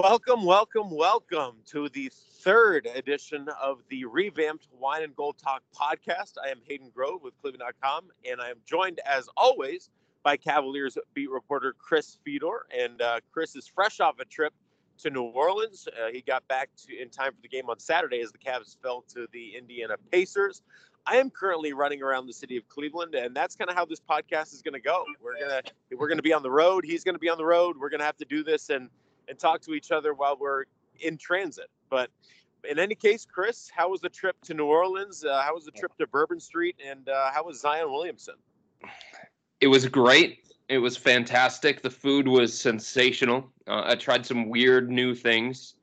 Welcome, welcome, welcome to the third edition of the revamped Wine and Gold Talk podcast. I am Hayden Grove with Cleveland.com, and I am joined, as always, by Cavaliers beat reporter Chris Fedor. And uh, Chris is fresh off a trip to New Orleans. Uh, he got back to, in time for the game on Saturday as the Cavs fell to the Indiana Pacers. I am currently running around the city of Cleveland, and that's kind of how this podcast is going to go. We're gonna we're gonna be on the road. He's going to be on the road. We're going to have to do this and and talk to each other while we're in transit. But in any case, Chris, how was the trip to New Orleans? Uh, how was the trip to Bourbon Street? And uh, how was Zion Williamson? It was great. It was fantastic. The food was sensational. Uh, I tried some weird new things.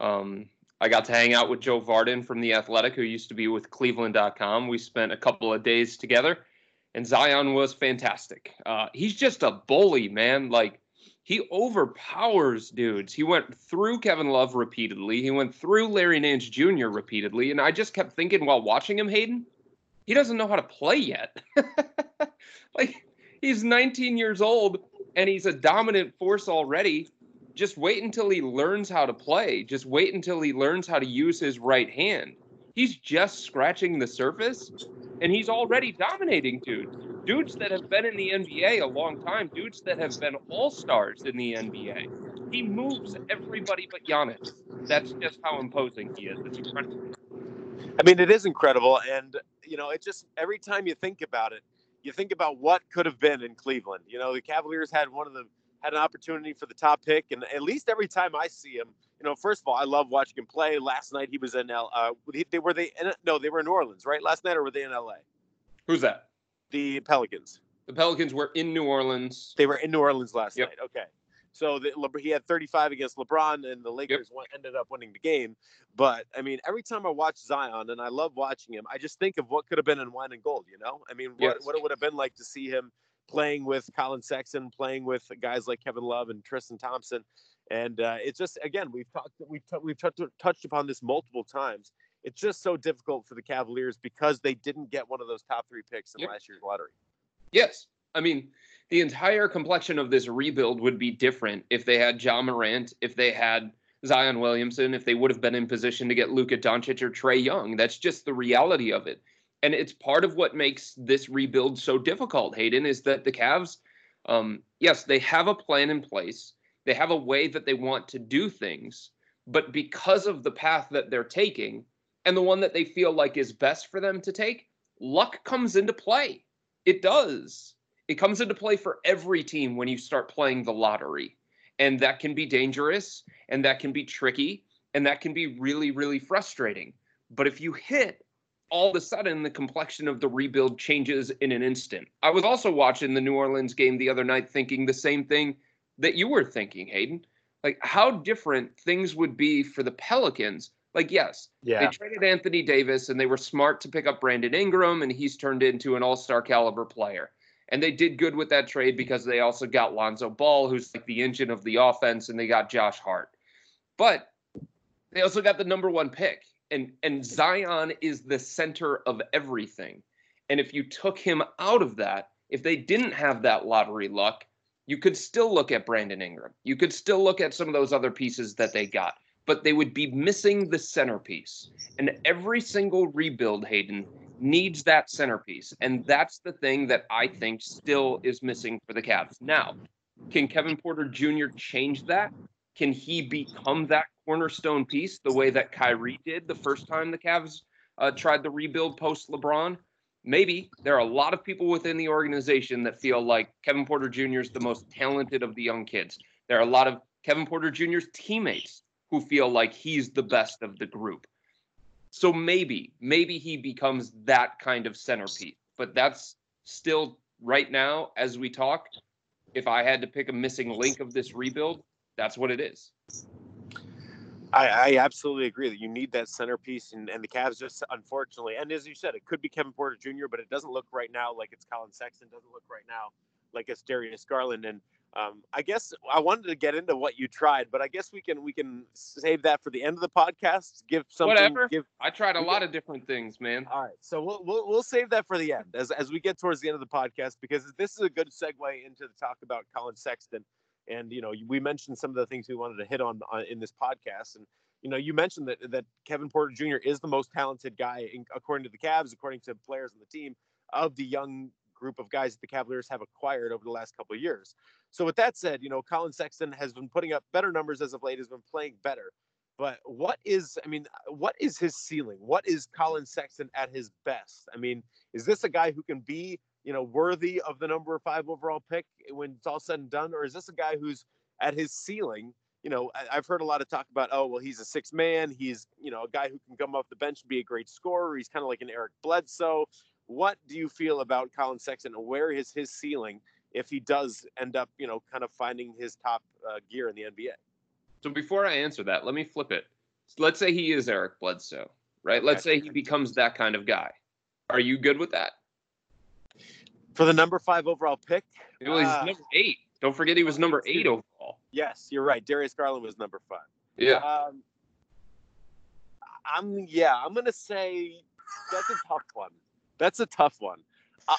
Um, I got to hang out with Joe Vardon from The Athletic, who used to be with Cleveland.com. We spent a couple of days together, and Zion was fantastic. Uh, he's just a bully, man. Like, he overpowers dudes. He went through Kevin Love repeatedly. He went through Larry Nance Jr. repeatedly. And I just kept thinking while watching him, Hayden, he doesn't know how to play yet. like, he's 19 years old and he's a dominant force already. Just wait until he learns how to play. Just wait until he learns how to use his right hand. He's just scratching the surface and he's already dominating dudes. Dudes that have been in the NBA a long time, dudes that have been all stars in the NBA. He moves everybody but Giannis. That's just how imposing he is. It's incredible. I mean, it is incredible. And, you know, it just, every time you think about it, you think about what could have been in Cleveland. You know, the Cavaliers had one of the, had an opportunity for the top pick. And at least every time I see him, you know, first of all, I love watching him play. Last night he was in L. Uh, they were they in, no, they were in New Orleans, right? Last night, or were they in L.A.? Who's that? The Pelicans. The Pelicans were in New Orleans. They were in New Orleans last Yep. night. Okay. So the, he had 35 against LeBron, and the Lakers won, ended up winning the game. But I mean, every time I watch Zion, and I love watching him, I just think of what could have been in Wine and Gold. You know, I mean, what, Yes. what it would have been like to see him playing with Collin Sexton, playing with guys like Kevin Love and Tristan Thompson. And uh, it's just again, we've talked, we've t- we've touched touched upon this multiple times. It's just so difficult for the Cavaliers because they didn't get one of those top three picks in Yep. last year's lottery. Yes. I mean, the entire complexion of this rebuild would be different if they had Ja Morant, if they had Zion Williamson, if they would have been in position to get Luka Doncic or Trae Young. That's just the reality of it. And it's part of what makes this rebuild so difficult, Hayden, is that the Cavs, um, yes, they have a plan in place. They have a way that they want to do things. But because of the path that they're taking and the one that they feel like is best for them to take, luck comes into play. It does. It comes into play for every team when you start playing the lottery. And that can be dangerous and that can be tricky and that can be really, really frustrating. But if you hit, all of a sudden the complexion of the rebuild changes in an instant. I was also watching the New Orleans game the other night thinking the same thing that you were thinking, Hayden. Like how different things would be for the Pelicans. Like, yes, they traded Anthony Davis and they were smart to pick up Brandon Ingram, and he's turned into an all star caliber player. And they did good with that trade because they also got Lonzo Ball, who's like the engine of the offense, and they got Josh Hart. But they also got the number one pick. And and Zion is the center of everything. And if you took him out of that, if they didn't have that lottery luck, you could still look at Brandon Ingram. You could still look at some of those other pieces that they got, but they would be missing the centerpiece. And every single rebuild, Hayden, needs that centerpiece. And that's the thing that I think still is missing for the Cavs. Now, can Kevin Porter Jr. change that? Can he become that cornerstone piece the way that Kyrie did the first time the Cavs uh, tried to rebuild post LeBron? Maybe there are a lot of people within the organization that feel like Kevin Porter Jr. is the most talented of the young kids. There are a lot of Kevin Porter Jr.'s teammates who feel like he's the best of the group. So maybe, maybe he becomes that kind of centerpiece. But that's still right now, as we talk, if I had to pick a missing link of this rebuild, that's what it is. I, I absolutely agree that you need that centerpiece, and, and the Cavs just unfortunately, and as you said, it could be Kevin Porter Jr., but it doesn't look right now like it's Collin Sexton. Doesn't look right now like it's Darius Garland. And um, I guess I wanted to get into what you tried, but I guess we can we can save that for the end of the podcast. Give something. Whatever. Give, I tried a lot of different things, man. All right, so we'll, we'll we'll save that for the end as as we get towards the end of the podcast because this is a good segue into the talk about Collin Sexton. And you know, we mentioned some of the things we wanted to hit on, on in this podcast, and you know, you mentioned that that Kevin Porter Jr. is the most talented guy in, according to the Cavs, according to players on the team, of the young group of guys that the Cavaliers have acquired over the last couple of years. So with that said, you know, Collin Sexton has been putting up better numbers as of late, has been playing better. But what is, I mean, what is his ceiling? What is Collin Sexton at his best? I mean, is this a guy who can be, you know, worthy of the number five overall pick when it's all said and done? Or is this a guy who's at his ceiling? You know, I've heard a lot of talk about, oh, well, he's a six man. He's, you know, a guy who can come off the bench and be a great scorer. He's kind of like an Eric Bledsoe. What do you feel about Collin Sexton and where is his ceiling if he does end up, you know, kind of finding his top uh, gear in the NBA? So before I answer that, let me flip it. Let's say he is Eric Bledsoe, right? Let's say he becomes that kind of guy. Are you good with that? For the number five overall pick? It was uh, number eight. Don't forget he was number eight overall. Yes, you're right. Darius Garland was number five. Yeah. Um, I'm yeah. I'm gonna say that's a tough one. That's a tough one. Uh,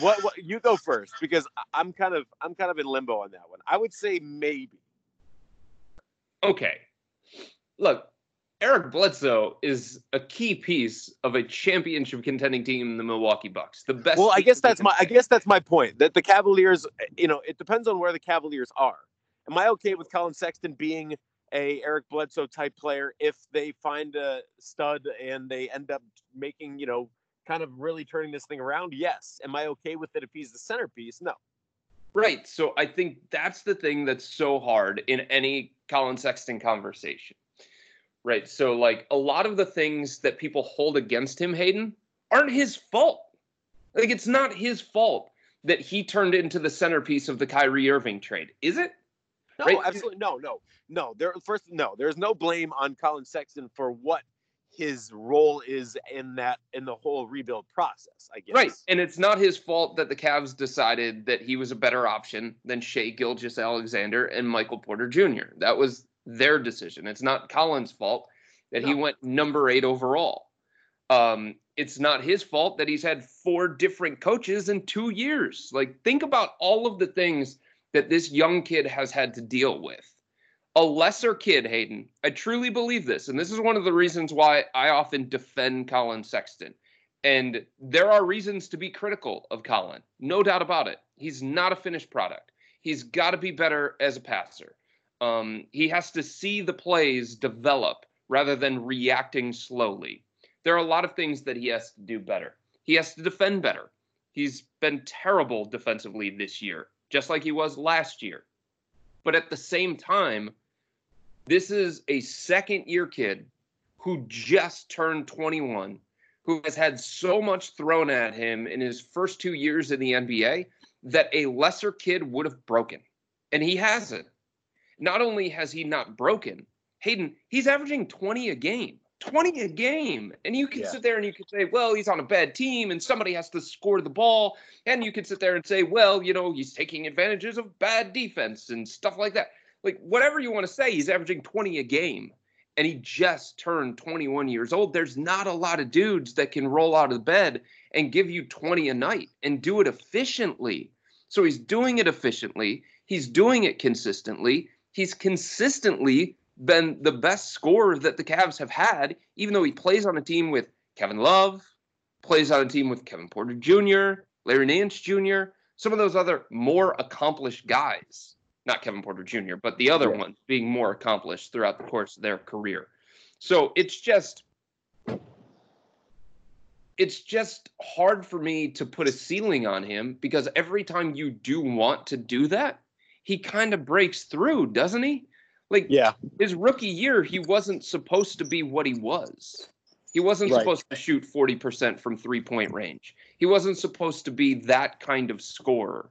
what, what you go first because I'm kind of I'm kind of in limbo on that one. I would say maybe. Okay. Look, Eric Bledsoe is a key piece of a championship contending team, in the Milwaukee Bucks. The best. Well, I guess that's my I guess that's my point. That the Cavaliers, you know, it depends on where the Cavaliers are. Am I okay with Collin Sexton being a Eric Bledsoe type player if they find a stud and they end up making, you know, kind of really turning this thing around? Yes. Am I okay with it if he's the centerpiece? No. Right. So I think that's the thing that's so hard in any Collin Sexton conversation. Right. So, like, a lot of the things that people hold against him, Hayden, aren't his fault. Like, it's not his fault that he turned into the centerpiece of the Kyrie Irving trade, is it? No, right? absolutely. No, no, no. There first, no. There's no blame on Collin Sexton for what his role is in that in the whole rebuild process, I guess. Right. And it's not his fault that the Cavs decided that he was a better option than Shai Gilgeous-Alexander and Michael Porter Jr. That was their decision. It's not Collin's fault that no. he went number eight overall. Um, it's not his fault that he's had four different coaches in two years. Like, think about all of the things that this young kid has had to deal with a lesser kid, Hayden. I truly believe this. And this is one of the reasons why I often defend Collin Sexton. And there are reasons to be critical of Collin, no doubt about it. He's not a finished product. He's got to be better as a passer. Um, he has to see the plays develop rather than reacting slowly. There are a lot of things that he has to do better. He has to defend better. He's been terrible defensively this year, just like he was last year. But at the same time, this is a second year kid who just turned 21, who has had so much thrown at him in his first two years in the NBA that a lesser kid would have broken. And he hasn't. Not only has he not broken, Hayden, he's averaging 20 a game. 20 a game. And you can yeah. sit there and you can say, well, he's on a bad team and somebody has to score the ball. And you can sit there and say, well, you know, he's taking advantages of bad defense and stuff like that like whatever you want to say, he's averaging 20 a game and he just turned 21 years old. There's not a lot of dudes that can roll out of bed and give you 20 a night and do it efficiently. So he's doing it efficiently. He's doing it consistently. He's consistently been the best scorer that the Cavs have had, even though he plays on a team with Kevin Love, plays on a team with Kevin Porter Jr., Larry Nance Jr., some of those other more accomplished guys. Not Kevin Porter Jr., but the other ones being more accomplished throughout the course of their career. So it's just it's just hard for me to put a ceiling on him because every time you do want to do that, he kind of breaks through, doesn't he? Like, yeah, his rookie year, he wasn't supposed to be what he was. He wasn't right. supposed to shoot 40% from three point range. He wasn't supposed to be that kind of scorer.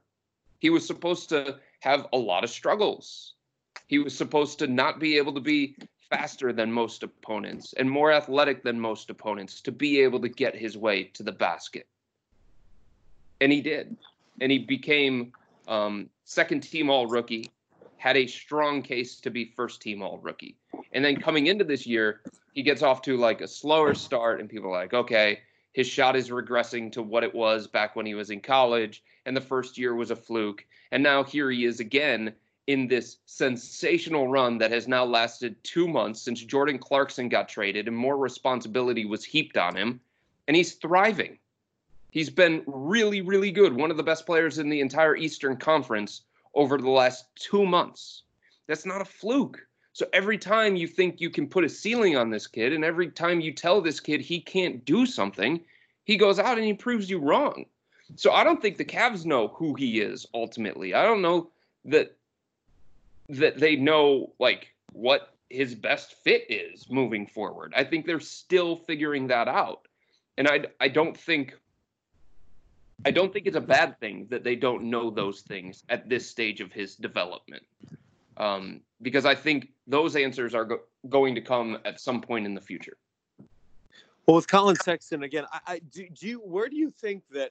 He was supposed to have a lot of struggles. He was supposed to not be able to be faster than most opponents and more athletic than most opponents to be able to get his way to the basket. And he did. And he became um, second team all rookie, had a strong case to be first team all rookie. And then coming into this year, he gets off to like a slower start, and people are like, okay, his shot is regressing to what it was back when he was in college, and the first year was a fluke. And now here he is again in this sensational run that has now lasted two months since Jordan Clarkson got traded and more responsibility was heaped on him. And he's thriving. He's been really, really good. One of the best players in the entire Eastern Conference over the last two months. That's not a fluke. So every time you think you can put a ceiling on this kid, and every time you tell this kid he can't do something, he goes out and he proves you wrong. So I don't think the Cavs know who he is ultimately. I don't know that that they know like what his best fit is moving forward. I think they're still figuring that out. And I I don't think I don't think it's a bad thing that they don't know those things at this stage of his development. Um, because I think those answers are go- going to come at some point in the future. Well, with Collin Sexton again, I, I do, do you where do you think that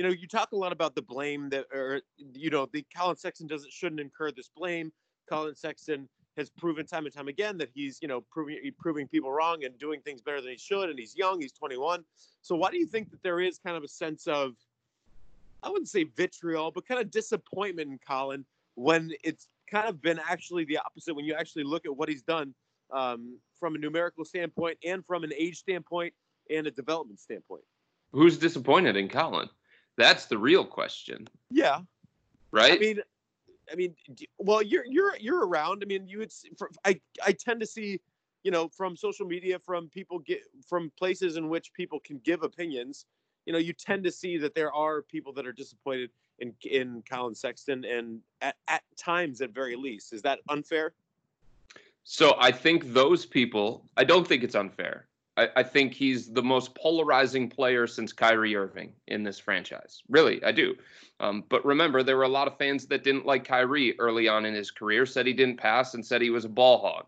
you know, you talk a lot about the blame that, or you know, the Collin Sexton doesn't shouldn't incur this blame. Collin Sexton has proven time and time again that he's, you know, proving proving people wrong and doing things better than he should. And he's young; he's 21. So, why do you think that there is kind of a sense of, I wouldn't say vitriol, but kind of disappointment in Collin when it's kind of been actually the opposite when you actually look at what he's done um, from a numerical standpoint and from an age standpoint and a development standpoint. Who's disappointed in Collin? That's the real question. Yeah. Right. I mean, I mean, well, you're you're you're around. I mean, you would. I I tend to see, you know, from social media, from people get from places in which people can give opinions. You know, you tend to see that there are people that are disappointed in in Collin Sexton, and at at times, at very least, is that unfair? So I think those people. I don't think it's unfair. I, I, think he's the most polarizing player since Kyrie Irving in this franchise. Really, I do. Um, but remember, there were a lot of fans that didn't like Kyrie early on in his career, said he didn't pass, and said he was a ball hog,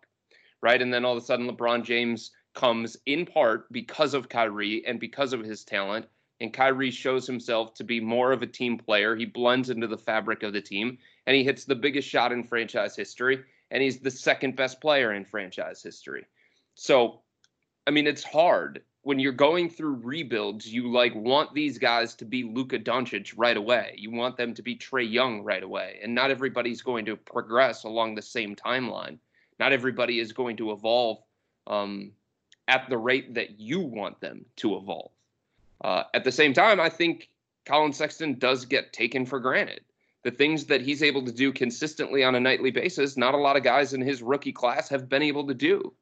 right? And then all of a sudden, LeBron James comes in part because of Kyrie and because of his talent. And Kyrie shows himself to be more of a team player. He blends into the fabric of the team, and he hits the biggest shot in franchise history. And he's the second best player in franchise history. So I mean, it's hard when you're going through rebuilds. You like want these guys to be Luka Doncic right away. You want them to be Trae Young right away, and not everybody's going to progress along the same timeline. Not everybody is going to evolve um, at the rate that you want them to evolve. Uh, at the same time, I think Collin Sexton does get taken for granted. The things that he's able to do consistently on a nightly basis, not a lot of guys in his rookie class have been able to do.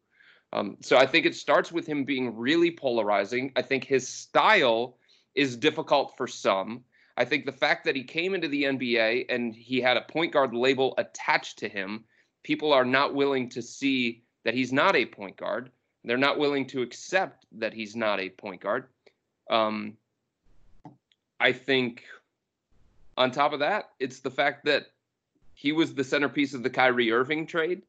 Um, so I think it starts with him being really polarizing. I think his style is difficult for some. I think the fact that he came into the NBA and he had a point guard label attached to him, people are not willing to see that he's not a point guard. They're not willing to accept that he's not a point guard. Um, I think on top of that, it's the fact that he was the centerpiece of the Kyrie Irving trade.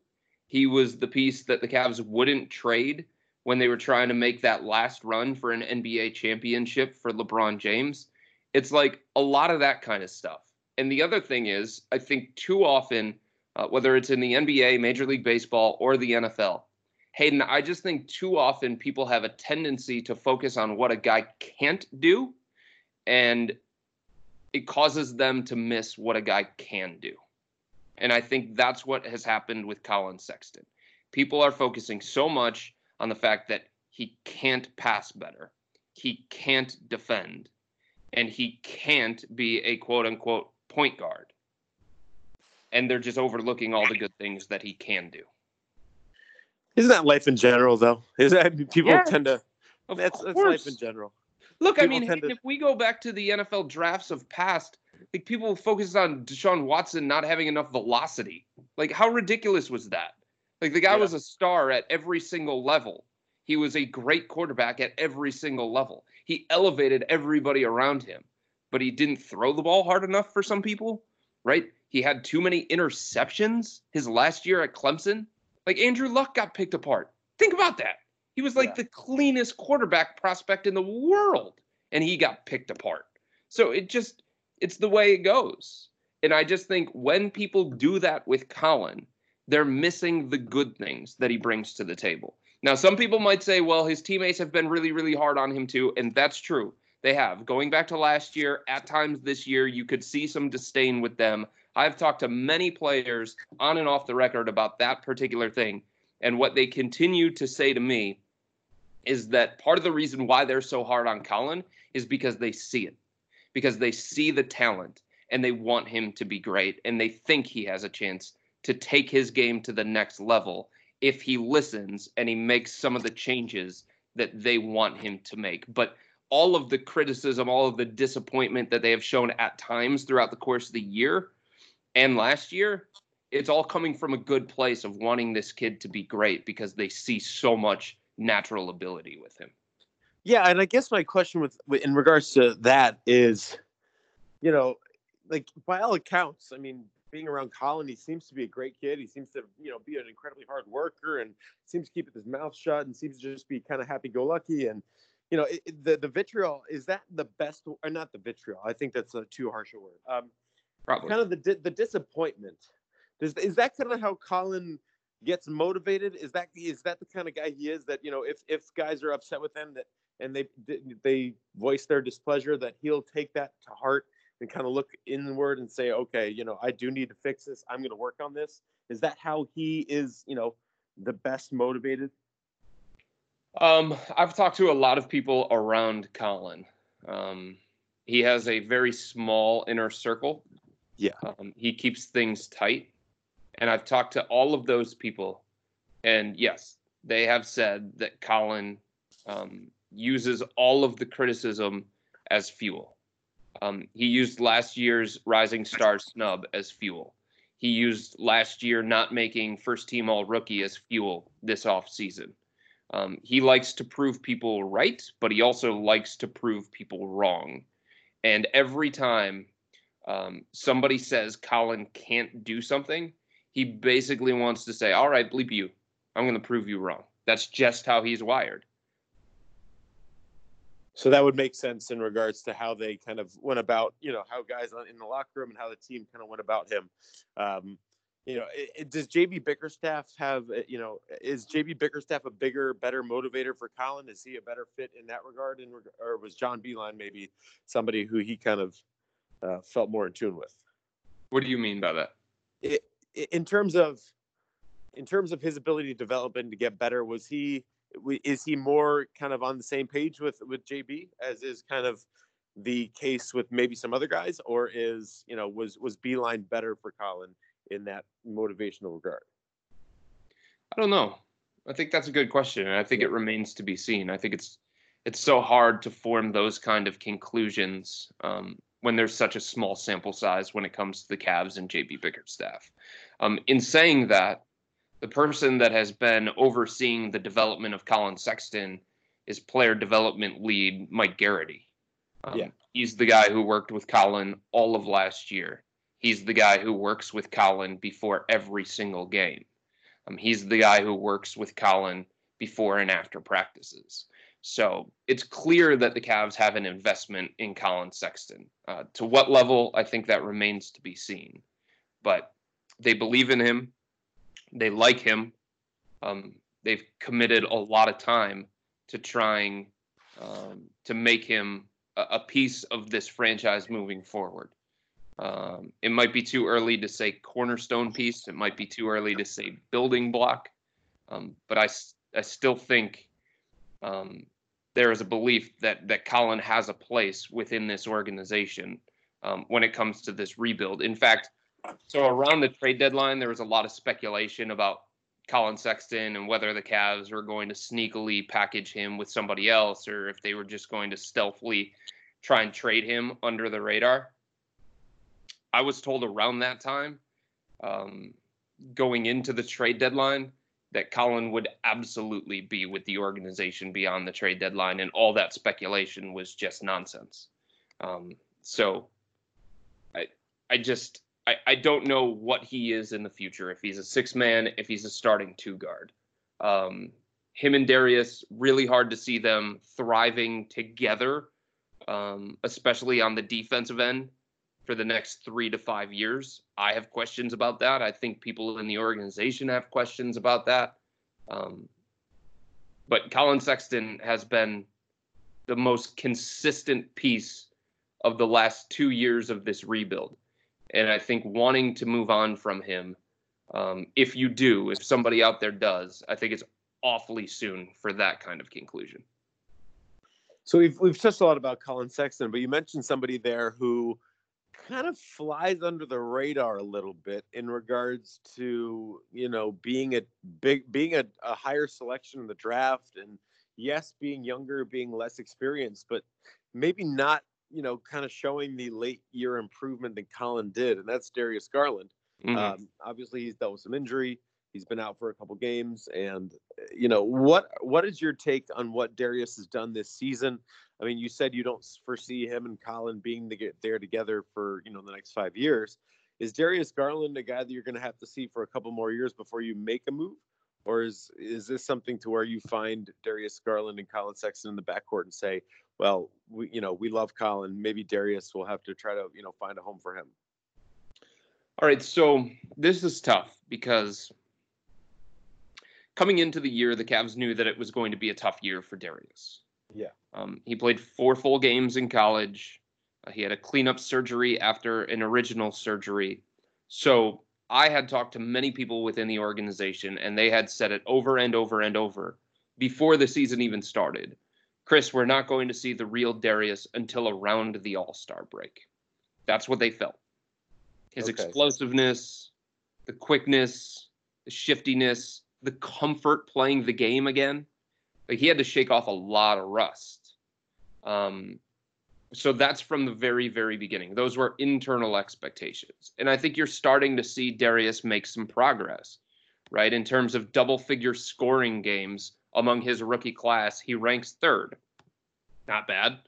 He was the piece that the Cavs wouldn't trade when they were trying to make that last run for an NBA championship for LeBron James. It's like a lot of that kind of stuff. And the other thing is, I think too often, uh, whether it's in the NBA, Major League Baseball, or the NFL, Hayden, I just think too often people have a tendency to focus on what a guy can't do, and it causes them to miss what a guy can do. And I think that's what has happened with Collin Sexton. People are focusing so much on the fact that he can't pass better. he can't defend and he can't be a quote unquote point guard. And they're just overlooking all the good things that he can do. Isn't that life in general, though? Is that people Yeah, tend to? That's, that's life in general. Look, I mean, tend to- if we go back to the NFL drafts of past, like people focused on Deshaun Watson not having enough velocity. Like, how ridiculous was that? Like, the guy Yeah. was a star at every single level. He was a great quarterback at every single level. He elevated everybody around him, but he didn't throw the ball hard enough for some people, right? He had too many interceptions his last year at Clemson. Like, Andrew Luck got picked apart. Think about that. He was like Yeah. the cleanest quarterback prospect in the world, and he got picked apart. So it just, it's the way it goes. And I just think when people do that with Collin, they're missing the good things that he brings to the table. Now, some people might say, well, his teammates have been really, really hard on him too. And that's true. They have. Going back to last year, at times this year, you could see some disdain with them. I've talked to many players on and off the record about that particular thing. And what they continue to say to me is that part of the reason why they're so hard on Collin is because they see it, because they see the talent and they want him to be great and they think he has a chance to take his game to the next level if he listens and he makes some of the changes that they want him to make. But all of the criticism, all of the disappointment that they have shown at times throughout the course of the year and last year, it's all coming from a good place of wanting this kid to be great because they see so much natural ability with him. Yeah, and I guess my question with, in regards to that is, you know, like by all accounts, I mean, being around Collin, he seems to be a great kid. He seems to, you know, be an incredibly hard worker and seems to keep his mouth shut and seems to just be kind of happy-go-lucky. And you know, it, it- the the vitriol is that the best or not the vitriol? I think that's a too harsh a word. Um, Probably. kind of the the disappointment. Does is that kind of how Collin gets motivated? Is that is that the kind of guy he is? That you know, if if guys are upset with him that and they they voice their displeasure, that he'll take that to heart and kind of look inward and say, okay, you know, I do need to fix this. I'm going to work on this. Is that how he is? You know, the best motivated. Um, I've talked to a lot of people around Collin. Um, he has a very small inner circle. Yeah. Um, he keeps things tight. And I've talked to all of those people. And yes, they have said that Collin um, uses all of the criticism as fuel. Um, he used last year's Rising Star snub as fuel. He used last year not making first team all rookie as fuel this offseason. Um, he likes to prove people right, but he also likes to prove people wrong. And every time um, somebody says Collin can't do something, he basically wants to say, All right, bleep you. I'm going to prove you wrong. That's just how he's wired. So that would make sense in regards to how they kind of went about, you know, how guys in the locker room and how the team kind of went about him. Um, you know, it, it- does JB Bickerstaff have, uh, you know, is JB Bickerstaff a bigger, better motivator for Collin? Is he a better fit in that regard? In reg- or was John Beilein maybe somebody who he kind of uh, felt more in tune with? What do you mean by that? I- i- in terms of in terms of his ability to develop and to get better was he is he more kind of on the same page with with JB as is kind of the case with maybe some other guys or is you know was was Beilein better for Collin in that motivational regard I don't know. I think that's a good question, and I think it remains to be seen. I think it's it's so hard to form those kind of conclusions um, when there's such a small sample size when it comes to the Cavs and JB Bickerstaff. Um, in saying that, the person that has been overseeing the development of Collin Sexton is player development lead Mike Gerrity. Um, Yeah. He's the guy who worked with Collin all of last year. He's the guy who works with Collin before every single game. Um, he's the guy who works with Collin before and after practices. So it's clear that the Cavs have an investment in Collin Sexton. Uh, to what level, I think that remains to be seen. But they believe in him. They like him. Um, they've committed a lot of time to trying um, to make him a, a piece of this franchise moving forward. Um, it might be too early to say cornerstone piece. It might be too early to say building block. Um, but I still think um, there is a belief that that Collin has a place within this organization um, when it comes to this rebuild. In fact, so around the trade deadline, there was a lot of speculation about Collin Sexton and whether the Cavs were going to sneakily package him with somebody else or if they were just going to stealthily try and trade him under the radar. I was told around that time, um, going into the trade deadline, that Collin would absolutely be with the organization beyond the trade deadline, and all that speculation was just nonsense. Um, so, I I just I, I don't know what he is in the future. If he's a six man, if he's a starting two guard. Um, him and Darius really hard to see them thriving together, um, especially on the defensive end for the next three to five years. I have questions about that. I think people in the organization have questions about that. Um, but Collin Sexton has been the most consistent piece of the last two years of this rebuild. And I think wanting to move on from him, um, if you do, if somebody out there does, I think it's awfully soon for that kind of conclusion. So we've we've touched a lot about Collin Sexton, but you mentioned somebody there who kind of flies under the radar a little bit in regards to you know being a big being a, a higher selection in the draft and yes being younger being less experienced but maybe not you know kind of showing the late year improvement that Collin did and that's Darius Garland mm-hmm. um, obviously he's dealt with some injury he's been out for a couple games and you know what what is your take on what Darius has done this season I mean, you said you don't foresee him and Collin being there together for you know the next five years. Is Darius Garland a guy that you're going to have to see for a couple more years before you make a move, or is is this something to where you find Darius Garland and Collin Sexton in the backcourt and say, well, we you know we love Collin, maybe Darius will have to try to you know find a home for him. All right, so this is tough because coming into the year, the Cavs knew that it was going to be a tough year for Darius. Yeah. Um, he played four full games in college. Uh, he had a cleanup surgery after an original surgery. So I had talked to many people within the organization, and they had said it over and over and over before the season even started. Chris, we're not going to see the real Darius until around the All Star break. That's what they felt. His okay. explosiveness, the quickness, the shiftiness, the comfort playing the game again. Like he had to shake off a lot of rust. Um, so that's from the very, very beginning. Those were internal expectations. And I think you're starting to see Darius make some progress, right? In terms of double figure scoring games among his rookie class, he ranks third. Not bad.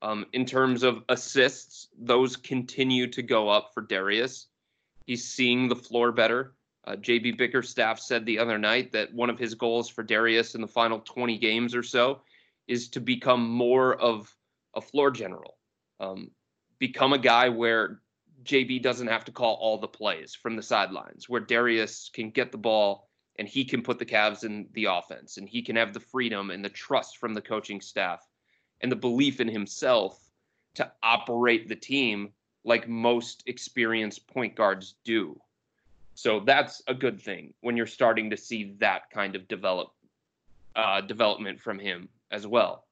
Um, in terms of assists, those continue to go up for Darius. He's seeing the floor better. Uh, JB Bickerstaff said the other night that one of his goals for Darius in the final 20 games or so is to become more of a floor general, um, become a guy where JB doesn't have to call all the plays from the sidelines, where Darius can get the ball and he can put the Cavs in the offense and he can have the freedom and the trust from the coaching staff and the belief in himself to operate the team like most experienced point guards do. So that's a good thing when you're starting to see that kind of develop uh, development from him as well.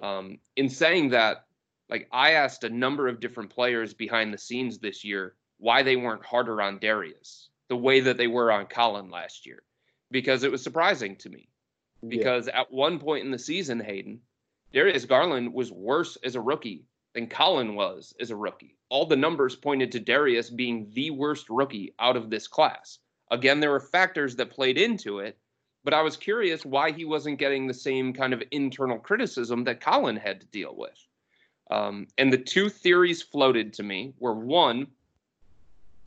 Um, in saying that, like I asked a number of different players behind the scenes this year why they weren't harder on Darius the way that they were on Collin last year, because it was surprising to me. Because yeah. at one point in the season, Hayden, Darius Garland was worse as a rookie than Collin was as a rookie all the numbers pointed to Darius being the worst rookie out of this class. Again, there were factors that played into it, but I was curious why he wasn't getting the same kind of internal criticism that Collin had to deal with. Um, and the two theories floated to me were one,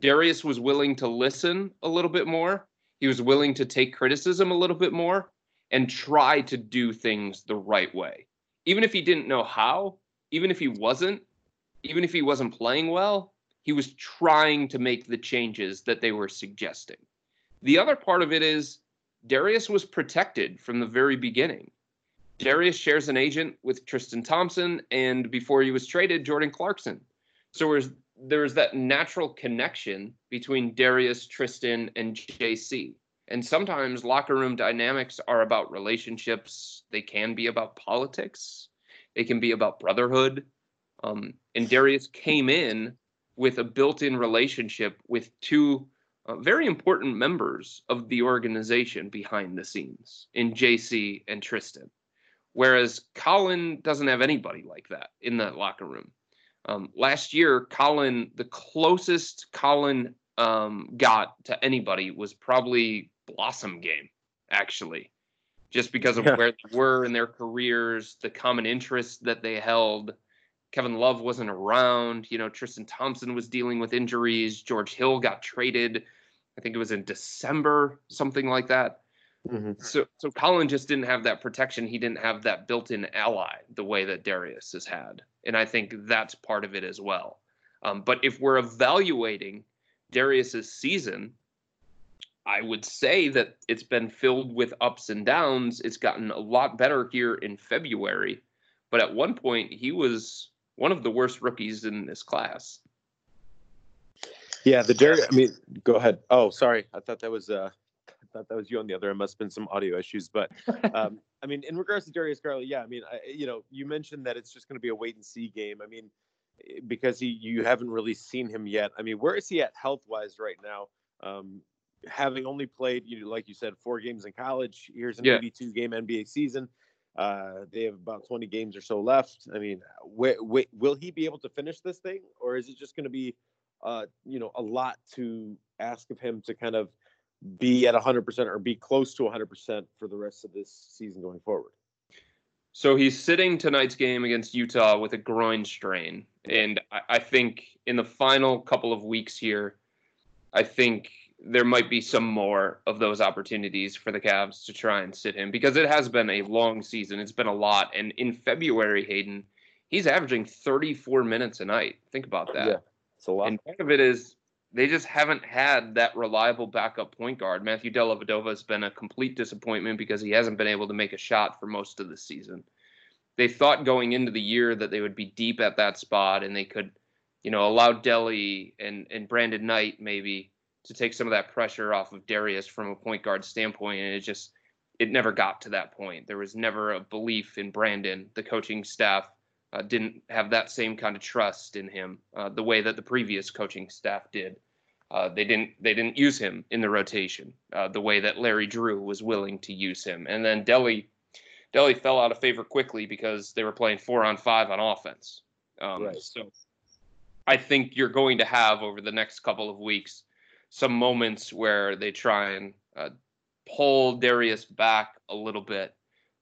Darius was willing to listen a little bit more, he was willing to take criticism a little bit more, and try to do things the right way. Even if he didn't know how, even if he wasn't, even if he wasn't playing well, he was trying to make the changes that they were suggesting. The other part of it is Darius was protected from the very beginning. Darius shares an agent with Tristan Thompson, and before he was traded, Jordan Clarkson. So there's that natural connection between Darius, Tristan, and JC. And sometimes locker room dynamics are about relationships. They can be about politics. They can be about brotherhood. Um, and Darius came in with a built-in relationship with two uh, very important members of the organization behind the scenes in JC and Tristan. Whereas Collin doesn't have anybody like that in that locker room. Um, last year, Collin, the closest Collin um, got to anybody was probably Blossomgame, actually, just because of yeah. where they were in their careers, the common interests that they held. Kevin Love wasn't around. You know, Tristan Thompson was dealing with injuries. George Hill got traded. I think it was in December, something like that. Mm-hmm. So, so Collin just didn't have that protection. He didn't have that built-in ally the way that Darius has had, and I think that's part of it as well. Um, but if we're evaluating Darius's season, I would say that it's been filled with ups and downs. It's gotten a lot better here in February, but at one point he was one of the worst rookies in this class. Yeah, the Darius. I mean, go ahead. Oh, sorry. I thought that was uh, thought that was you on the other. It must have been some audio issues, but um, I mean, in regards to Darius Garland, yeah, I mean, I, you know, you mentioned that it's just going to be a wait and see game. I mean, because he you haven't really seen him yet. I mean, where is he at health wise right now? Um, having only played, you know, like you said, four games in college. Here's an yeah. 82 game NBA season. Uh, they have about 20 games or so left. I mean, wh- wh- will he be able to finish this thing, or is it just going to be, uh, you know, a lot to ask of him to kind of be at 100% or be close to 100% for the rest of this season going forward? So he's sitting tonight's game against Utah with a groin strain. And I, I think in the final couple of weeks here, I think there might be some more of those opportunities for the Cavs to try and sit him because it has been a long season. It's been a lot. And in February, Hayden, he's averaging 34 minutes a night. Think about that. Yeah, it's a lot. And part of it is they just haven't had that reliable backup point guard. Matthew Dellavedova has been a complete disappointment because he hasn't been able to make a shot for most of the season. They thought going into the year that they would be deep at that spot and they could, you know, allow Delly and, and Brandon Knight maybe to take some of that pressure off of Darius from a point guard standpoint. And it just, it never got to that point. There was never a belief in Brandon. The coaching staff uh, didn't have that same kind of trust in him uh, the way that the previous coaching staff did. Uh, they didn't they didn't use him in the rotation uh, the way that Larry Drew was willing to use him. And then Delly Delly fell out of favor quickly because they were playing four on five on offense. Um, right. So I think you're going to have over the next couple of weeks some moments where they try and uh, pull Darius back a little bit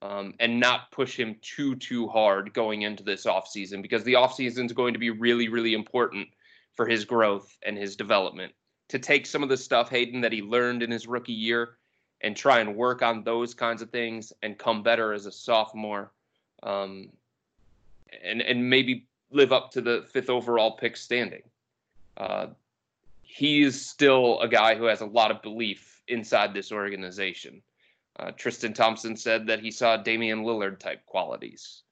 um, and not push him too too hard going into this offseason because the offseason is going to be really really important for his growth and his development to take some of the stuff Hayden that he learned in his rookie year and try and work on those kinds of things and come better as a sophomore um, and and maybe live up to the fifth overall pick standing. Uh, he's still a guy who has a lot of belief inside this organization. Uh, Tristan Thompson said that he saw Damian Lillard type qualities.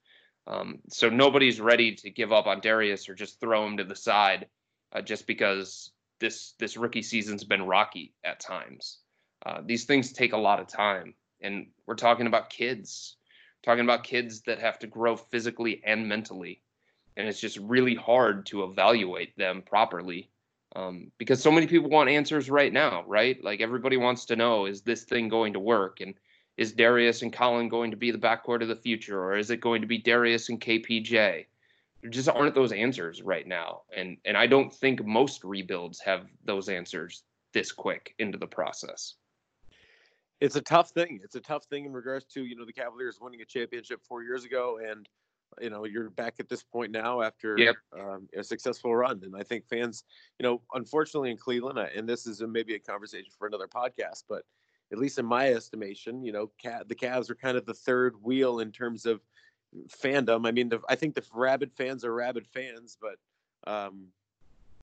Um, so nobody's ready to give up on Darius or just throw him to the side uh, just because this this rookie season's been rocky at times. Uh, these things take a lot of time, and we're talking about kids, talking about kids that have to grow physically and mentally, and it's just really hard to evaluate them properly um, because so many people want answers right now, right? Like everybody wants to know is this thing going to work? And is Darius and Collin going to be the backcourt of the future? Or is it going to be Darius and KPJ? There just aren't those answers right now. And and I don't think most rebuilds have those answers this quick into the process. It's a tough thing. It's a tough thing in regards to, you know, the Cavaliers winning a championship four years ago and you know you're back at this point now after yep. um, a successful run and i think fans you know unfortunately in cleveland and this is a, maybe a conversation for another podcast but at least in my estimation you know the Cavs are kind of the third wheel in terms of fandom i mean the, i think the rabid fans are rabid fans but um,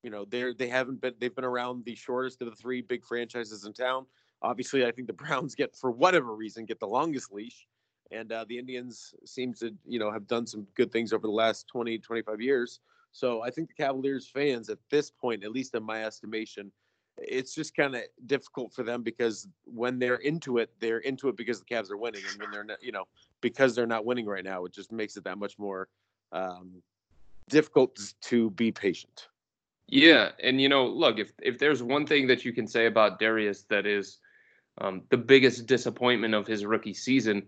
you know they're they haven't been they've been around the shortest of the three big franchises in town obviously i think the browns get for whatever reason get the longest leash and uh, the Indians seem to you know have done some good things over the last 20 25 years. So I think the Cavaliers fans at this point at least in my estimation it's just kind of difficult for them because when they're into it, they're into it because the Cavs are winning, and when they're not, you know, because they're not winning right now, it just makes it that much more um, difficult to be patient. Yeah, and you know, look, if if there's one thing that you can say about Darius that is um, the biggest disappointment of his rookie season,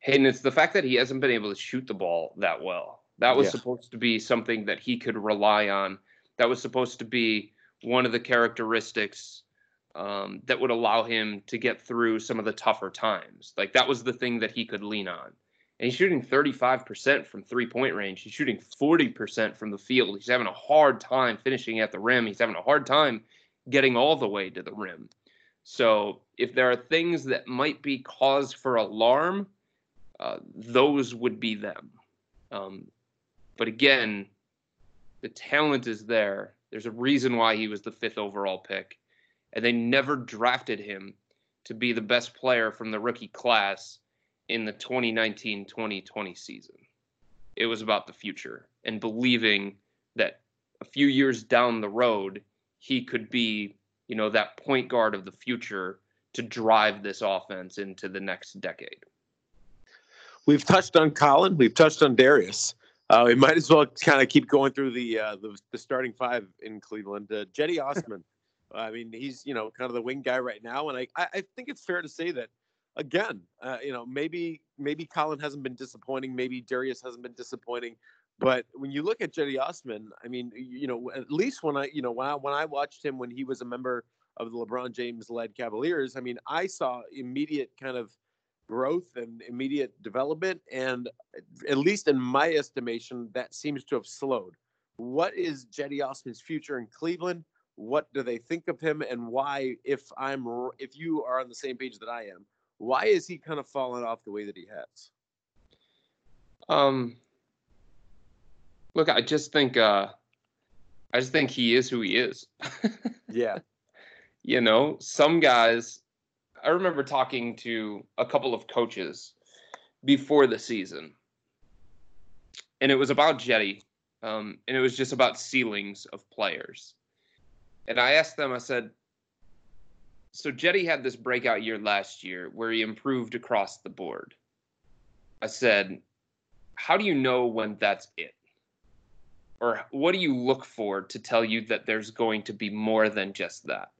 Hayden, it's the fact that he hasn't been able to shoot the ball that well. That was yeah. supposed to be something that he could rely on. That was supposed to be one of the characteristics um, that would allow him to get through some of the tougher times. Like that was the thing that he could lean on. And he's shooting 35% from three point range. He's shooting 40% from the field. He's having a hard time finishing at the rim. He's having a hard time getting all the way to the rim. So if there are things that might be cause for alarm, uh, those would be them. Um, but again, the talent is there. There's a reason why he was the fifth overall pick, and they never drafted him to be the best player from the rookie class in the 2019 2020 season. It was about the future and believing that a few years down the road, he could be, you know, that point guard of the future to drive this offense into the next decade. We've touched on Collin, We've touched on Darius. Uh, we might as well kind of keep going through the uh, the, the, starting five in Cleveland. Uh, Cedi Osman, I mean, he's you know kind of the wing guy right now, and I I think it's fair to say that again, uh, you know, maybe maybe Collin hasn't been disappointing, maybe Darius hasn't been disappointing, but when you look at Cedi Osman, I mean, you know, at least when I you know when I, when I watched him when he was a member of the LeBron James led Cavaliers, I mean, I saw immediate kind of growth and immediate development. And at least in my estimation, that seems to have slowed. What is Cedi Osman's future in Cleveland? What do they think of him, and why? If I'm, if you are on the same page that I am, why is he kind of fallen off the way that he has? Um, look, I just think, uh, I just think he is who he is. yeah. You know, some guys I remember talking to a couple of coaches before the season, and it was about Cedi, um, and it was just about ceilings of players. And I asked them, I said, so Cedi had this breakout year last year where he improved across the board. I said, how do you know when that's it? Or what do you look for to tell you that there's going to be more than just that?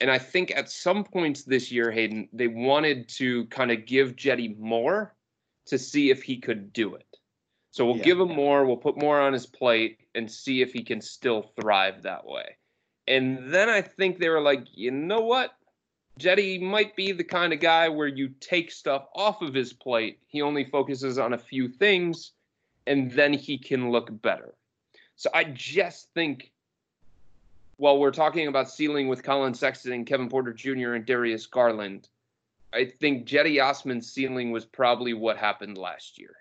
And I think at some points this year, Hayden, they wanted to kind of give Cedi more to see if he could do it. So we'll yeah. give him more, we'll put more on his plate and see if he can still thrive that way. And then I think they were like, you know what? Cedi might be the kind of guy where you take stuff off of his plate. He only focuses on a few things and then he can look better. So I just think while we're talking about ceiling with Collin Sexton and Kevin Porter Jr. and Darius Garland, I think Cedi Osman's ceiling was probably what happened last year.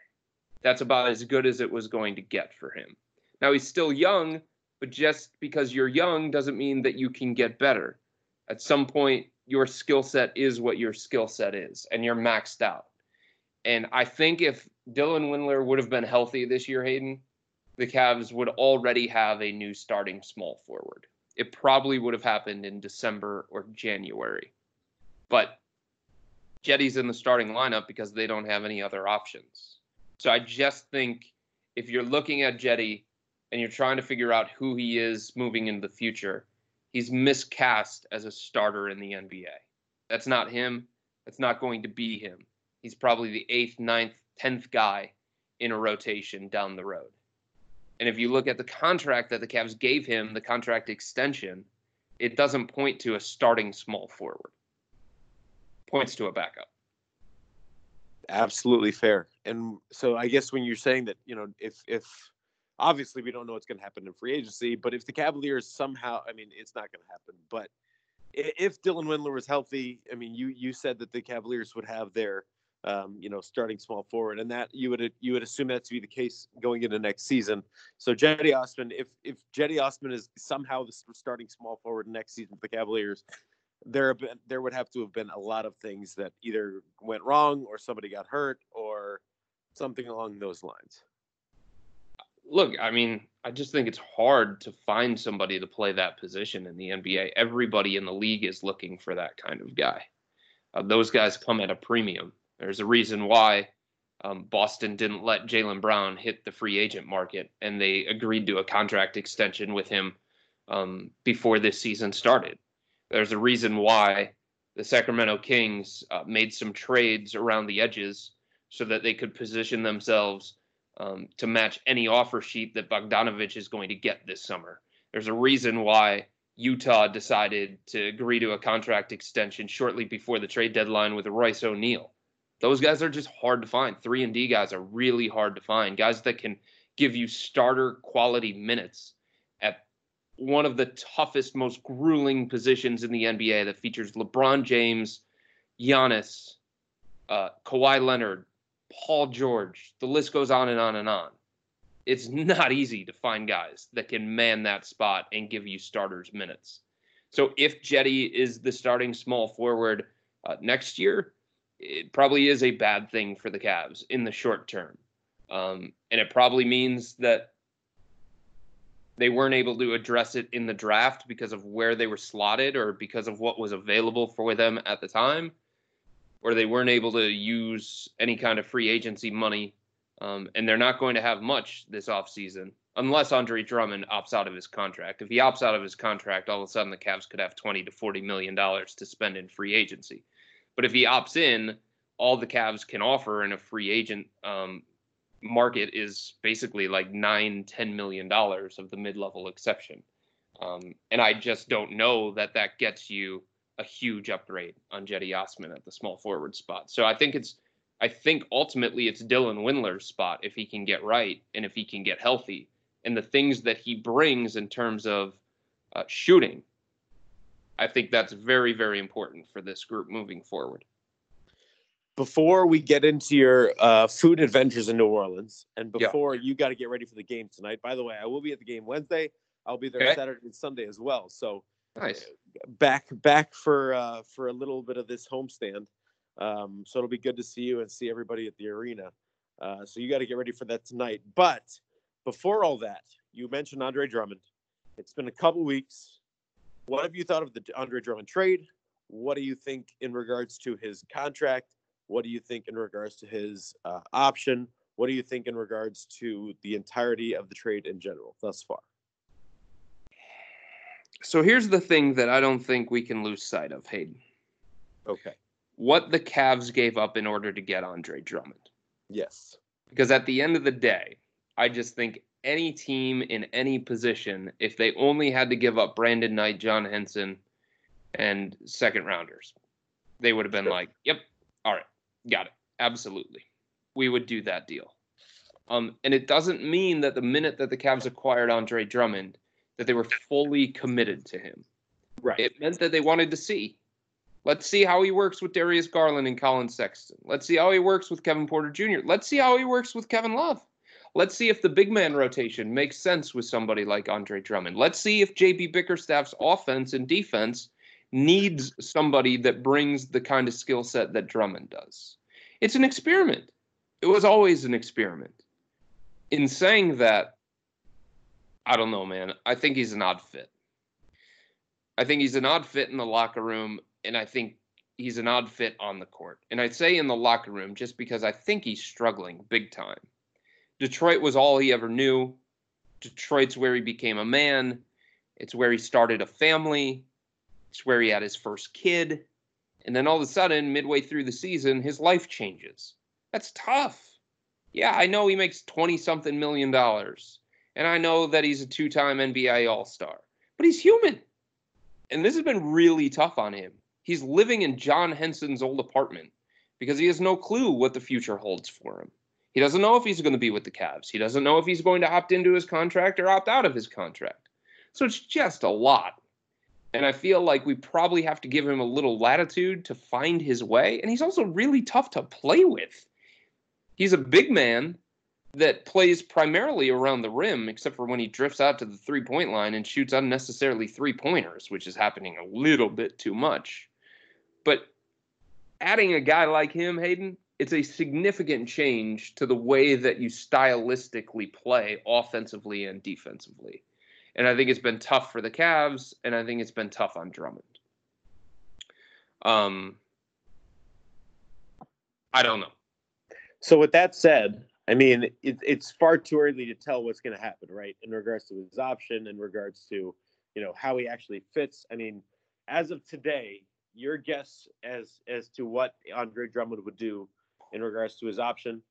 That's about as good as it was going to get for him. Now he's still young, but just because you're young doesn't mean that you can get better. At some point, your skill set is what your skill set is, and you're maxed out. And I think if Dylan Windler would have been healthy this year, Hayden, the Cavs would already have a new starting small forward it probably would have happened in December or January. But Cedi's in the starting lineup because they don't have any other options. So I just think if you're looking at Jetty and you're trying to figure out who he is moving into the future, he's miscast as a starter in the NBA. That's not him. That's not going to be him. He's probably the eighth, ninth, tenth guy in a rotation down the road. And if you look at the contract that the Cavs gave him, the contract extension, it doesn't point to a starting small forward. Points to a backup. Absolutely fair. And so I guess when you're saying that, you know, if if obviously we don't know what's going to happen in free agency, but if the Cavaliers somehow, I mean, it's not going to happen, but if Dylan Windler was healthy, I mean, you you said that the Cavaliers would have their um, you know, starting small forward, and that you would you would assume that to be the case going into next season. So Cedi Osman, if if Cedi Osman is somehow the starting small forward next season for the Cavaliers, there have been, there would have to have been a lot of things that either went wrong or somebody got hurt or something along those lines. look, I mean, I just think it's hard to find somebody to play that position in the NBA. Everybody in the league is looking for that kind of guy. Uh, those guys come at a premium. There's a reason why um, Boston didn't let Jaylen Brown hit the free agent market, and they agreed to a contract extension with him um, before this season started. There's a reason why the Sacramento Kings uh, made some trades around the edges so that they could position themselves um, to match any offer sheet that Bogdanovic is going to get this summer. There's a reason why Utah decided to agree to a contract extension shortly before the trade deadline with Royce O'Neale. Those guys are just hard to find. 3 and D guys are really hard to find. Guys that can give you starter quality minutes at one of the toughest, most grueling positions in the NBA that features LeBron James, Giannis, uh, Kawhi Leonard, Paul George. The list goes on and on and on. It's not easy to find guys that can man that spot and give you starters minutes. So if Cedi is the starting small forward uh, next year, it probably is a bad thing for the Cavs in the short term. Um, and it probably means that they weren't able to address it in the draft because of where they were slotted or because of what was available for them at the time or they weren't able to use any kind of free agency money. Um, and they're not going to have much this offseason unless Andre Drummond opts out of his contract. If he opts out of his contract, all of a sudden the Cavs could have 20 to 40 million dollars to spend in free agency. But if he opts in, all the Cavs can offer in a free agent um, market is basically like nine, ten million dollars of the mid-level exception. Um, and I just don't know that that gets you a huge upgrade on Cedi Osman at the small forward spot. So I think it's I think ultimately it's Dylan Windler's spot if he can get right and if he can get healthy and the things that he brings in terms of uh, shooting. I think that's very very important for this group moving forward. Before we get into your uh, food adventures in New Orleans, and before yeah. you got to get ready for the game tonight. By the way, I will be at the game Wednesday. I'll be there okay. Saturday and Sunday as well. So Nice. Back back for uh, for a little bit of this homestand. Um, so it'll be good to see you and see everybody at the arena. Uh, so you got to get ready for that tonight. But before all that, you mentioned Andre Drummond. It's been a couple weeks. What have you thought of the Andre Drummond trade? What do you think in regards to his contract? What do you think in regards to his uh, option? What do you think in regards to the entirety of the trade in general thus far? So here's the thing that I don't think we can lose sight of, Hayden. Okay. What the Cavs gave up in order to get Andre Drummond. Yes. Because at the end of the day, I just think any team in any position, if they only had to give up Brandon Knight, John Henson, and second rounders, they would have been like, yep, all right, got it. Absolutely. We would do that deal. Um, and it doesn't mean that the minute that the Cavs acquired Andre Drummond, that they were fully committed to him. Right. It meant that they wanted to see. Let's see how he works with Darius Garland and Collin Sexton. Let's see how he works with Kevin Porter Jr. Let's see how he works with Kevin Love. Let's see if the big man rotation makes sense with somebody like Andre Drummond. Let's see if JB Bickerstaff's offense and defense needs somebody that brings the kind of skill set that Drummond does. It's an experiment. It was always an experiment. In saying that, I don't know, man. I think he's an odd fit. I think he's an odd fit in the locker room, and I think he's an odd fit on the court. And I say in the locker room just because I think he's struggling big time. Detroit was all he ever knew. Detroit's where he became a man. It's where he started a family. It's where he had his first kid. And then all of a sudden, midway through the season, his life changes. That's tough. Yeah, I know he makes 20 something million dollars. And I know that he's a two time NBA All Star, but he's human. And this has been really tough on him. He's living in John Henson's old apartment because he has no clue what the future holds for him. He doesn't know if he's going to be with the Cavs. He doesn't know if he's going to opt into his contract or opt out of his contract. So it's just a lot. And I feel like we probably have to give him a little latitude to find his way. And he's also really tough to play with. He's a big man that plays primarily around the rim, except for when he drifts out to the three point line and shoots unnecessarily three pointers, which is happening a little bit too much. But adding a guy like him, Hayden, it's a significant change to the way that you stylistically play offensively and defensively. And I think it's been tough for the Cavs, and I think it's been tough on Drummond. Um, I don't know. So with that said, I mean, it, it's far too early to tell what's going to happen, right? In regards to his option, in regards to, you know, how he actually fits. I mean, as of today, your guess as as to what Andre Drummond would do in regards to his option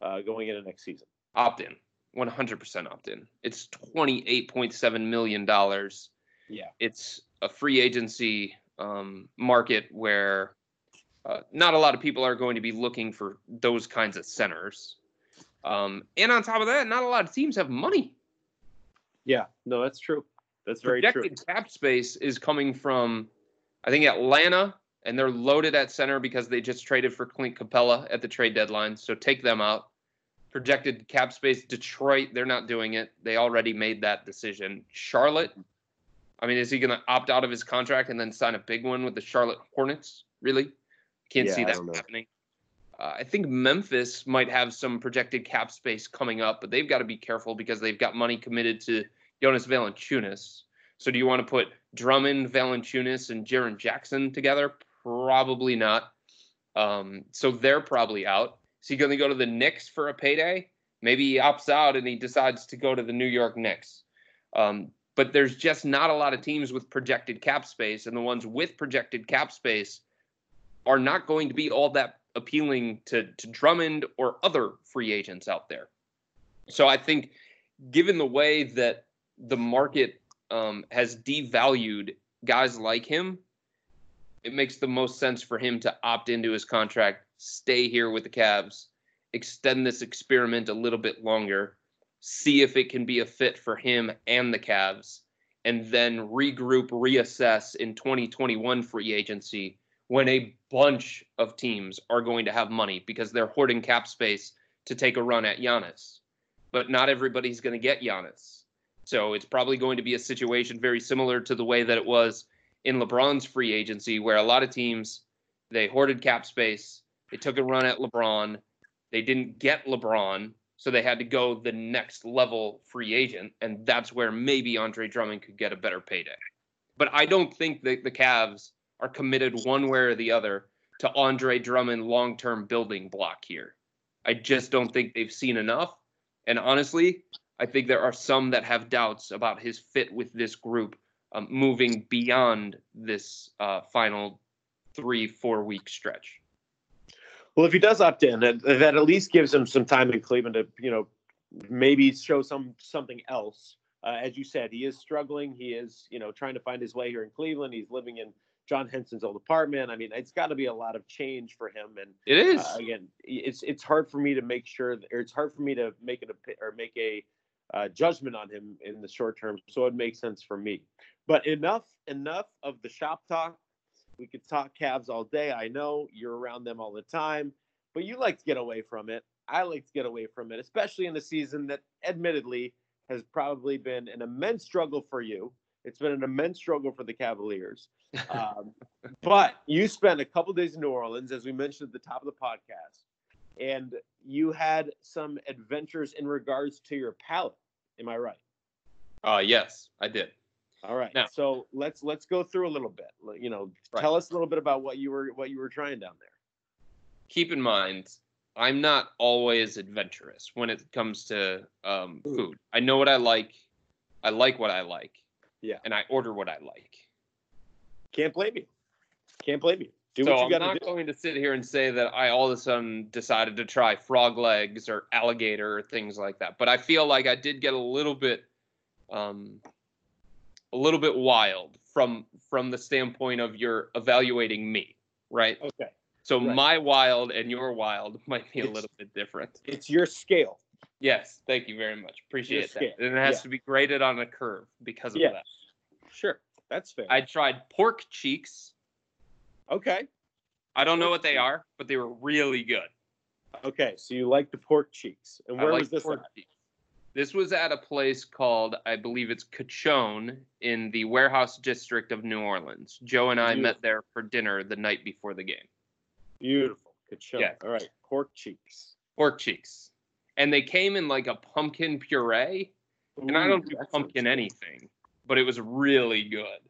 uh, going into next season? Opt in, 100% opt in. It's 28.7 million dollars. Yeah, it's a free agency um, market where uh, not a lot of people are going to be looking for those kinds of centers. Um, and on top of that, not a lot of teams have money. Yeah, no, that's true. That's very Projected true. cap space is coming from, I think, Atlanta, and they're loaded at center because they just traded for Clint Capela at the trade deadline. So take them out. Projected cap space, Detroit, they're not doing it. They already made that decision. Charlotte, I mean, is he going to opt out of his contract and then sign a big one with the Charlotte Hornets? Really? Can't Yeah, see that happening. Uh, I think Memphis might have some projected cap space coming up, but they've got to be careful because they've got money committed to Jonas Valanciunas. So do you want to put Drummond, Valanciunas, and Jaren Jackson together? Probably not. Um, so they're probably out. Is he going to go to the Knicks for a payday? Maybe he opts out and he decides to go to the New York Knicks. Um, but there's just not a lot of teams with projected cap space, and the ones with projected cap space are not going to be all that appealing to, to Drummond or other free agents out there. So I think, given the way that the market um, has devalued guys like him, it makes the most sense for him to opt into his contract, stay here with the Cavs, extend this experiment a little bit longer, see if it can be a fit for him and the Cavs, and then regroup, reassess in 2021 free agency when a bunch of teams are going to have money because they're hoarding cap space to take a run at Giannis. But not everybody's going to get Giannis. So it's probably going to be a situation very similar to the way that it was in LeBron's free agency, where a lot of teams they hoarded cap space, they took a run at LeBron, they didn't get LeBron, so they had to go the next level free agent, and that's where maybe Andre Drummond could get a better payday. But I don't think that the Cavs are committed one way or the other to Andre Drummond long term building block here. I just don't think they've seen enough. And honestly, I think there are some that have doubts about his fit with this group um, moving beyond this uh, final three, four week stretch. Well, if he does opt in, that, that at least gives him some time in Cleveland to, you know, maybe show some something else. Uh, as you said, he is struggling. He is, you know, trying to find his way here in Cleveland. He's living in John Henson's old apartment. I mean, it's got to be a lot of change for him. And It is. uh, again, it's it's hard for me to make sure, or it's hard for me to make an or make a uh, judgment on him in the short term. So it makes sense for me. But enough enough of the shop talk. We could talk Cavs all day. I know you're around them all the time, but you like to get away from it. I like to get away from it, especially in a season that, admittedly, has probably been an immense struggle for you. It's been an immense struggle for the Cavaliers. Um, but you spent a couple days in New Orleans, as we mentioned at the top of the podcast, and you had some adventures in regards to your palate. Am I right? Uh, yes, I did. All right. Now- so let's let's go through a little bit. You know, Right. tell us a little bit about what you were what you were trying down there. Keep in mind, I'm not always adventurous when it comes to um, Food. I know what I like. I like what I like. Yeah. And I order what I like. Can't blame you. Can't blame you. Do so what you got to do. I'm not going to sit here and say that I all of a sudden decided to try frog legs or alligator or things like that. But I feel like I did get a little bit, um, a little bit wild from from the standpoint of you're evaluating me, right? Okay. So right. my wild and your wild might be a It's- little bit different. It's your scale. Yes, thank you very much. Appreciate that. And it has yeah. to be graded on a curve because of Yeah. that. Sure. That's fair. I tried pork cheeks. okay. I don't know Pork what they cheeks. are, but they were really good. Okay. So you like the pork cheeks. And where was this pork at? cheeks. This was at a place called, I believe it's Cochon in the warehouse district of New Orleans. Joe and I Beautiful. met there for dinner the night before the game. Beautiful. Cochon. Yeah. All right. Pork cheeks. pork cheeks, and they came in like a pumpkin puree. And I don't do pumpkin anything, but it was really good.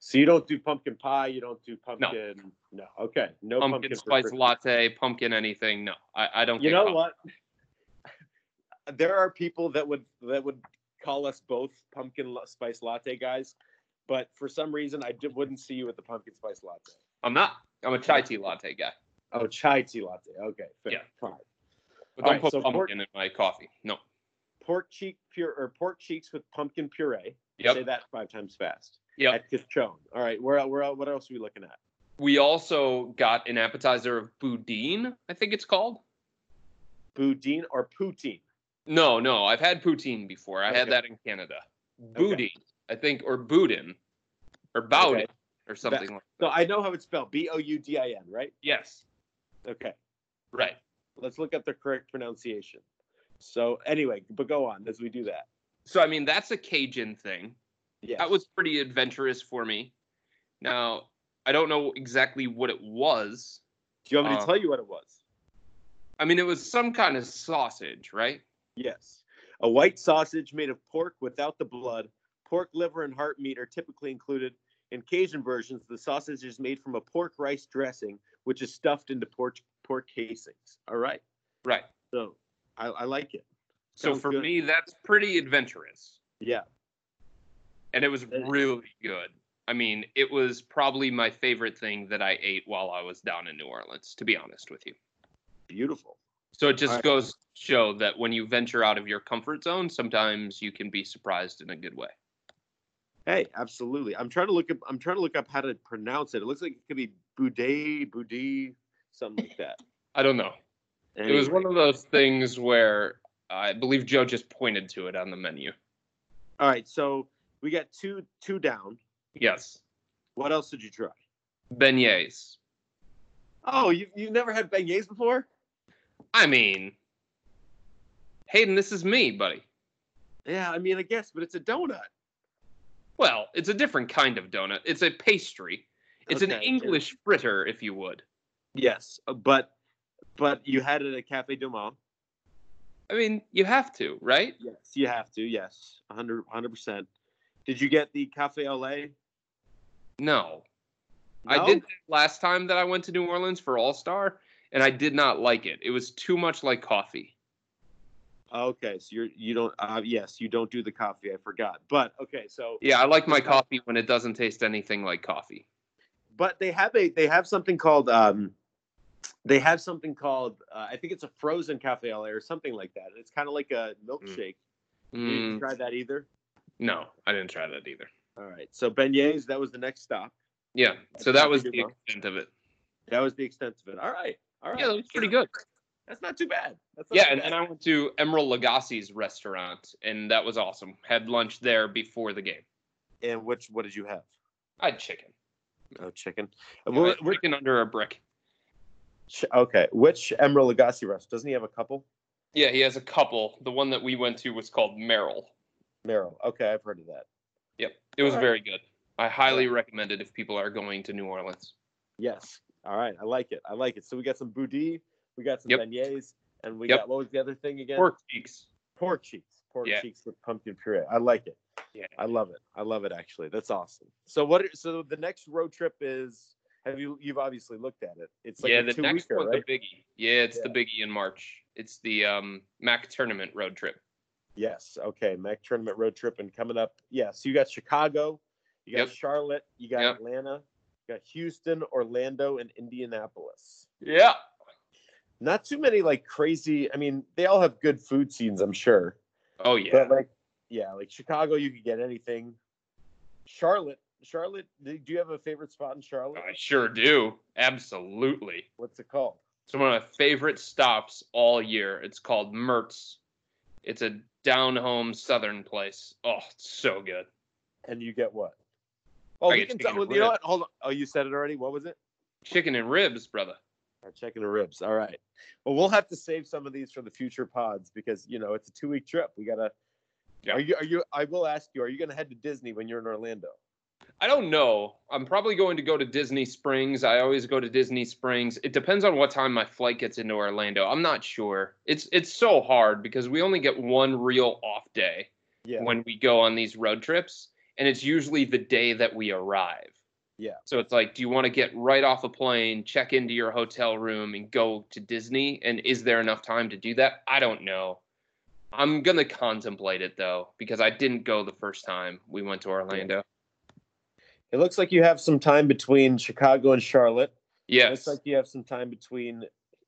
So you don't do pumpkin pie. You don't do pumpkin. No. no. Okay. No Pumpkin, pumpkin, spice latte, pumpkin anything. No, I, I don't. You know coffee. what? There are people that would that would call us both pumpkin spice latte guys, but for some reason I d- wouldn't see you with the pumpkin spice latte. I'm not. I'm a chai tea latte guy, Oh, chai tea latte. Okay, fair. Yeah. Fine. but All don't right, put so pork- pumpkin in my coffee. No. Pork cheek pure or pork cheeks with pumpkin puree. Yep. Say that five times fast. Yep. At Cochon. All right. Where where what else are we looking at? We also got an appetizer of boudin. I think it's called. Boudin or poutine? No, no. I've had poutine before. I Okay. had that in Canada. Boudin, I think, or boudin, or boudin, Okay. or something like. So I know how it's spelled. B O U D I N, right? Yes. Okay. Right. Let's look up the correct pronunciation. So anyway, but go on as we do that. So I mean, that's a Cajun thing. Yeah. That was pretty adventurous for me. Now, I don't know exactly what it was. Do you want me to uh, tell you what it was? I mean, it was some kind of sausage, right? Yes. A white sausage made of pork without the blood. Pork liver and heart meat are typically included. In Cajun versions, the sausage is made from a pork rice dressing, which is stuffed into pork pork casings. All right. Right. So I, I like it. So for good. me, that's pretty adventurous. Yeah. and it was really good. I mean, it was probably my favorite thing that I ate while I was down in New Orleans, to be honest with you. Beautiful. So it just Alright. goes show that when you venture out of your comfort zone, sometimes you can be surprised in a good way. Hey, absolutely. I'm trying to look up. I'm trying to look up how to pronounce it. It looks like it could be Boudet, Boudi, something like that. I don't know. It was one of those things where I believe Joe just pointed to it on the menu. All right, so we got two two down. Yes. What else did you try? Beignets. Oh, you you've never had beignets before? I mean, Hayden, this is me, buddy. Yeah, I mean, I guess, but it's a donut. Well, it's a different kind of donut. It's a pastry. It's an Okay, English fritter, if you would. Yes, uh, but but you had it at Cafe Du Monde. I mean, you have to, right? Yes, you have to. Yes, 100 percent. Did you get the Cafe au lait? No. I did last time that I went to New Orleans for All Star, and I did not like it. It was too much like coffee. Okay, so you're you don't. Uh, yes, you don't do the coffee. I forgot. But okay, so Yeah, I like my coffee when it doesn't taste anything like coffee. but they have a they have something called um they have something called uh, I think it's a frozen cafe au lait or something like that. It's kind of like a milkshake. You didn't Mm, try that either. no, I didn't try that either. All right. So beignets, that was the next stop. Yeah, so that was the extent of it. That was the extent of it. All right. All right. Yeah, that was pretty good. That's not too bad. That's not Yeah, too and bad. then I went to Emeril Lagasse's restaurant, and that was awesome. Had lunch there before the game. and which what did you have? I had chicken. Oh, chicken. I Well, had we're- chicken under a brick. ch- okay. Which Emerald Lagasse restaurant? Doesn't he have a couple? Yeah, he has a couple. The one that we went to was called Meril. Meril. Okay, I've heard of that. Yep, it was Alright. very good. I highly recommend it if people are going to New Orleans. Yes. All right. I like it. I like it. So we got some boudin, we got some Yep. beignets, and we Yep. got what was the other thing again? Pork cheeks. pork cheeks. Pork Yeah. cheeks with pumpkin puree. I like it. Yeah. I love it. I love it actually. That's awesome. So what? are- So the next road trip is. Have you? You've obviously looked at it. It's like yeah, the next weeker, one, right? the biggie. Yeah, it's the biggie in March. It's the um, MAC tournament road trip. Yes. Okay. MAC tournament road trip and coming up. Yeah. So you got Chicago, you got Yep. Charlotte, you got Yep. Atlanta, you got Houston, Orlando, and Indianapolis. Yeah. Not too many like crazy. I mean, they all have good food scenes, I'm sure. Oh yeah. But like, yeah, like Chicago, you could get anything. Charlotte, Charlotte. Do you have a favorite spot in Charlotte? I sure do. Absolutely. What's it called? It's one of my favorite stops all year. It's called Mert's. It's a down home southern place. Oh, it's so good. And you get what? Oh, I we can You know what? Hold on. Oh, you said it already. What was it? Chicken and ribs, brother. Chicken and ribs. All right. Well, we'll have to save some of these for the future pods because you know it's a two week trip. We gotta. Yeah. Are you? Are you? I will ask you. Are you gonna head to Disney when you're in Orlando? I don't know. I'm probably going to go to Disney Springs. I always go to Disney Springs. It depends on what time my flight gets into Orlando. I'm not sure. It's it's so hard because we only get one real off day Yeah. when we go on these road trips, and it's usually the day that we arrive. Yeah. So it's like, do you want to get right off a plane, check into your hotel room, and go to Disney? And is there enough time to do that? I don't know. I'm gonna contemplate it though because I didn't go the first time we went to Orlando. It looks like you have some time between Chicago and Charlotte. Yeah. It looks like you have some time between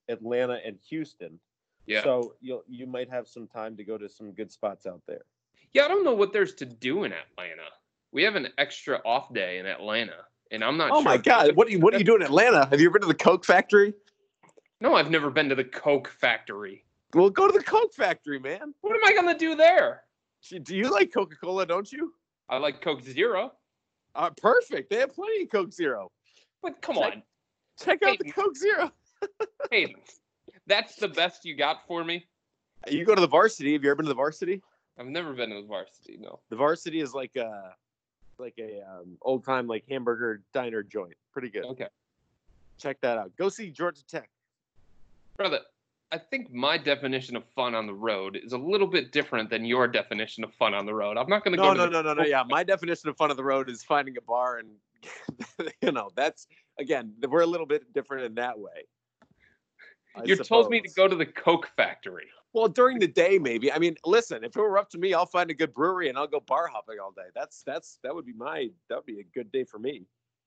Atlanta and Houston. yeah. So you'll you might have some time to go to some good spots out there. Yeah, I don't know what there's to do in Atlanta. We have an extra off day in Atlanta, and I'm not. Oh sure my God! What are you What are you doing in Atlanta? Have you ever been to the Coke factory? No, I've never been to the Coke factory. Well, go to the Coke factory, man. What am I gonna do there? Do you like Coca Cola? Don't you? I like Coke Zero, Uh, perfect. They have plenty of Coke Zero. but come Check- on, Check out the Coke Zero. Hayden, that's the best you got for me. You go to the varsity. Have you ever been to the varsity? I've never been to the varsity. No. The varsity is like a like a um, old time like hamburger diner joint. Pretty good. Okay, Check that out. Go see Georgia Tech. brother. I think my definition of fun on the road is a little bit different than your definition of fun on the road. I'm not gonna No, go. to no, the no, no, no. Coke Yeah, my definition of fun on the road is finding a bar and you know that's again we're a little bit different in that way. I You told me to go to the Coke factory. Well, during the day, maybe. I mean, listen, if it were up to me, I'll find a good brewery and I'll go bar hopping all day. That's that's that would be my that would be a good day for me.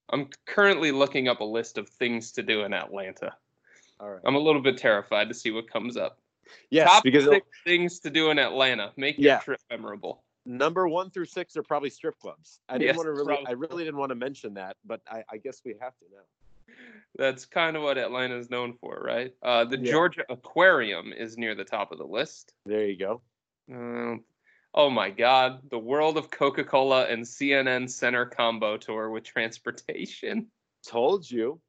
I'm currently looking up a list of things to do in Atlanta. All right. I'm a little bit terrified to see what comes up. Yes, Top because things to do in Atlanta. Make your Yeah. trip memorable. number one through six are probably strip clubs. I didn't Yes, want to really, I really didn't want to mention that, but I, I guess we have to now. That's kind of what Atlanta is known for, right? Uh, the Yeah. Georgia Aquarium is near the top of the list. There you go. Um, oh my God, the World of Coca-Cola and CNN Center combo tour with transportation. Told you.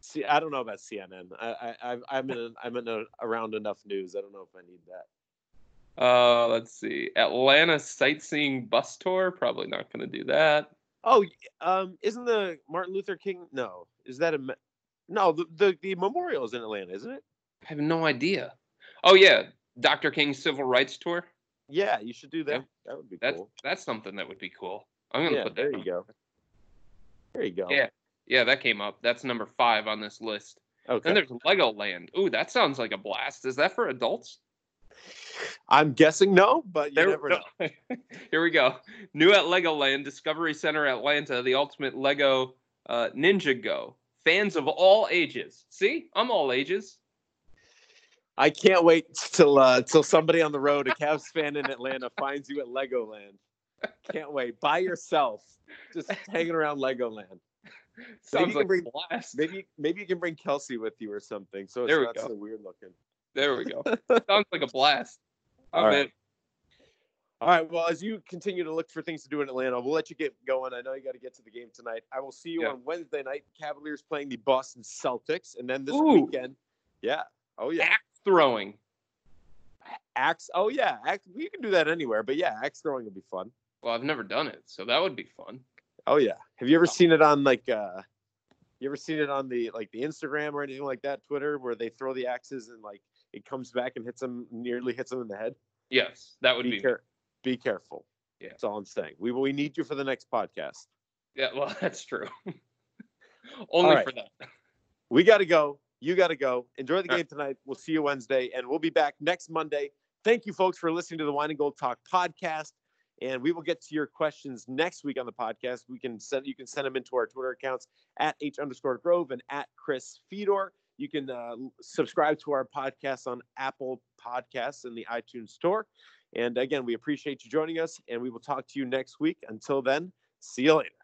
See, I don't know about CNN. I, I, I'm in, I'm in a, around enough news. I don't know if I need that. Uh, let's see, Atlanta sightseeing bus tour. Probably not going to do that. Oh, um, isn't the Martin Luther King? No, is that a? No, the, the the memorial is in Atlanta, isn't it? I have no idea. Oh yeah, Dr. King's civil rights tour. Yeah, you should do that. Yeah. That would be That's cool. that's something that would be cool. I'm gonna Yeah, put that. there you on. go. There you go. Yeah. Yeah, that came up. That's number five on this list. Okay. Then there's Legoland. Ooh, that sounds like a blast. Is that for adults? I'm guessing no, but you There- never know. Here we go. New at Legoland, Discovery Center Atlanta, the ultimate Lego uh, Ninjago. Fans of all ages. See, I'm all ages. I can't wait till uh, till somebody on the road, a Cavs fan in Atlanta, finds you at Legoland. Can't wait by yourself, just hanging around Legoland. Sounds you like bring- a blast. Maybe maybe you can bring Kelsey with you or something, so it's There we not go. so weird looking. There we go. Sounds like a blast. I'm All right. All right. Well, as you continue to look for things to do in Atlanta, we'll let you get going. I know you got to get to the game tonight. I will see you Yeah. on Wednesday night. Cavaliers playing the Boston Celtics, and then this Ooh. weekend, yeah. Oh yeah. Axe throwing. Axe. Oh yeah. Axe. We can do that anywhere, but yeah, axe throwing will be fun. Well, I've never done it, so that would be fun. Oh yeah. Have you ever seen it on like uh you ever seen it on the like the Instagram or anything like that, Twitter, where they throw the axes and like it comes back and hits them nearly hits them in the head? Yes, that would Be be. Be careful. Yeah. That's all I'm saying. We we need you for the next podcast. Yeah, well, that's true. Only right. for that. We gotta go. You gotta go. Enjoy the All game tonight. We'll see you Wednesday, and we'll be back next Monday. Thank you, folks, for listening to the Wine and Gold Talk podcast. And we will get to your questions next week on the podcast. We can send you can send them into our Twitter accounts at H underscore Grove and at Chris Fedor. You can uh, subscribe to our podcast on Apple Podcasts in the iTunes Store. And again, we appreciate you joining us, and we will talk to you next week. Until then, see you later.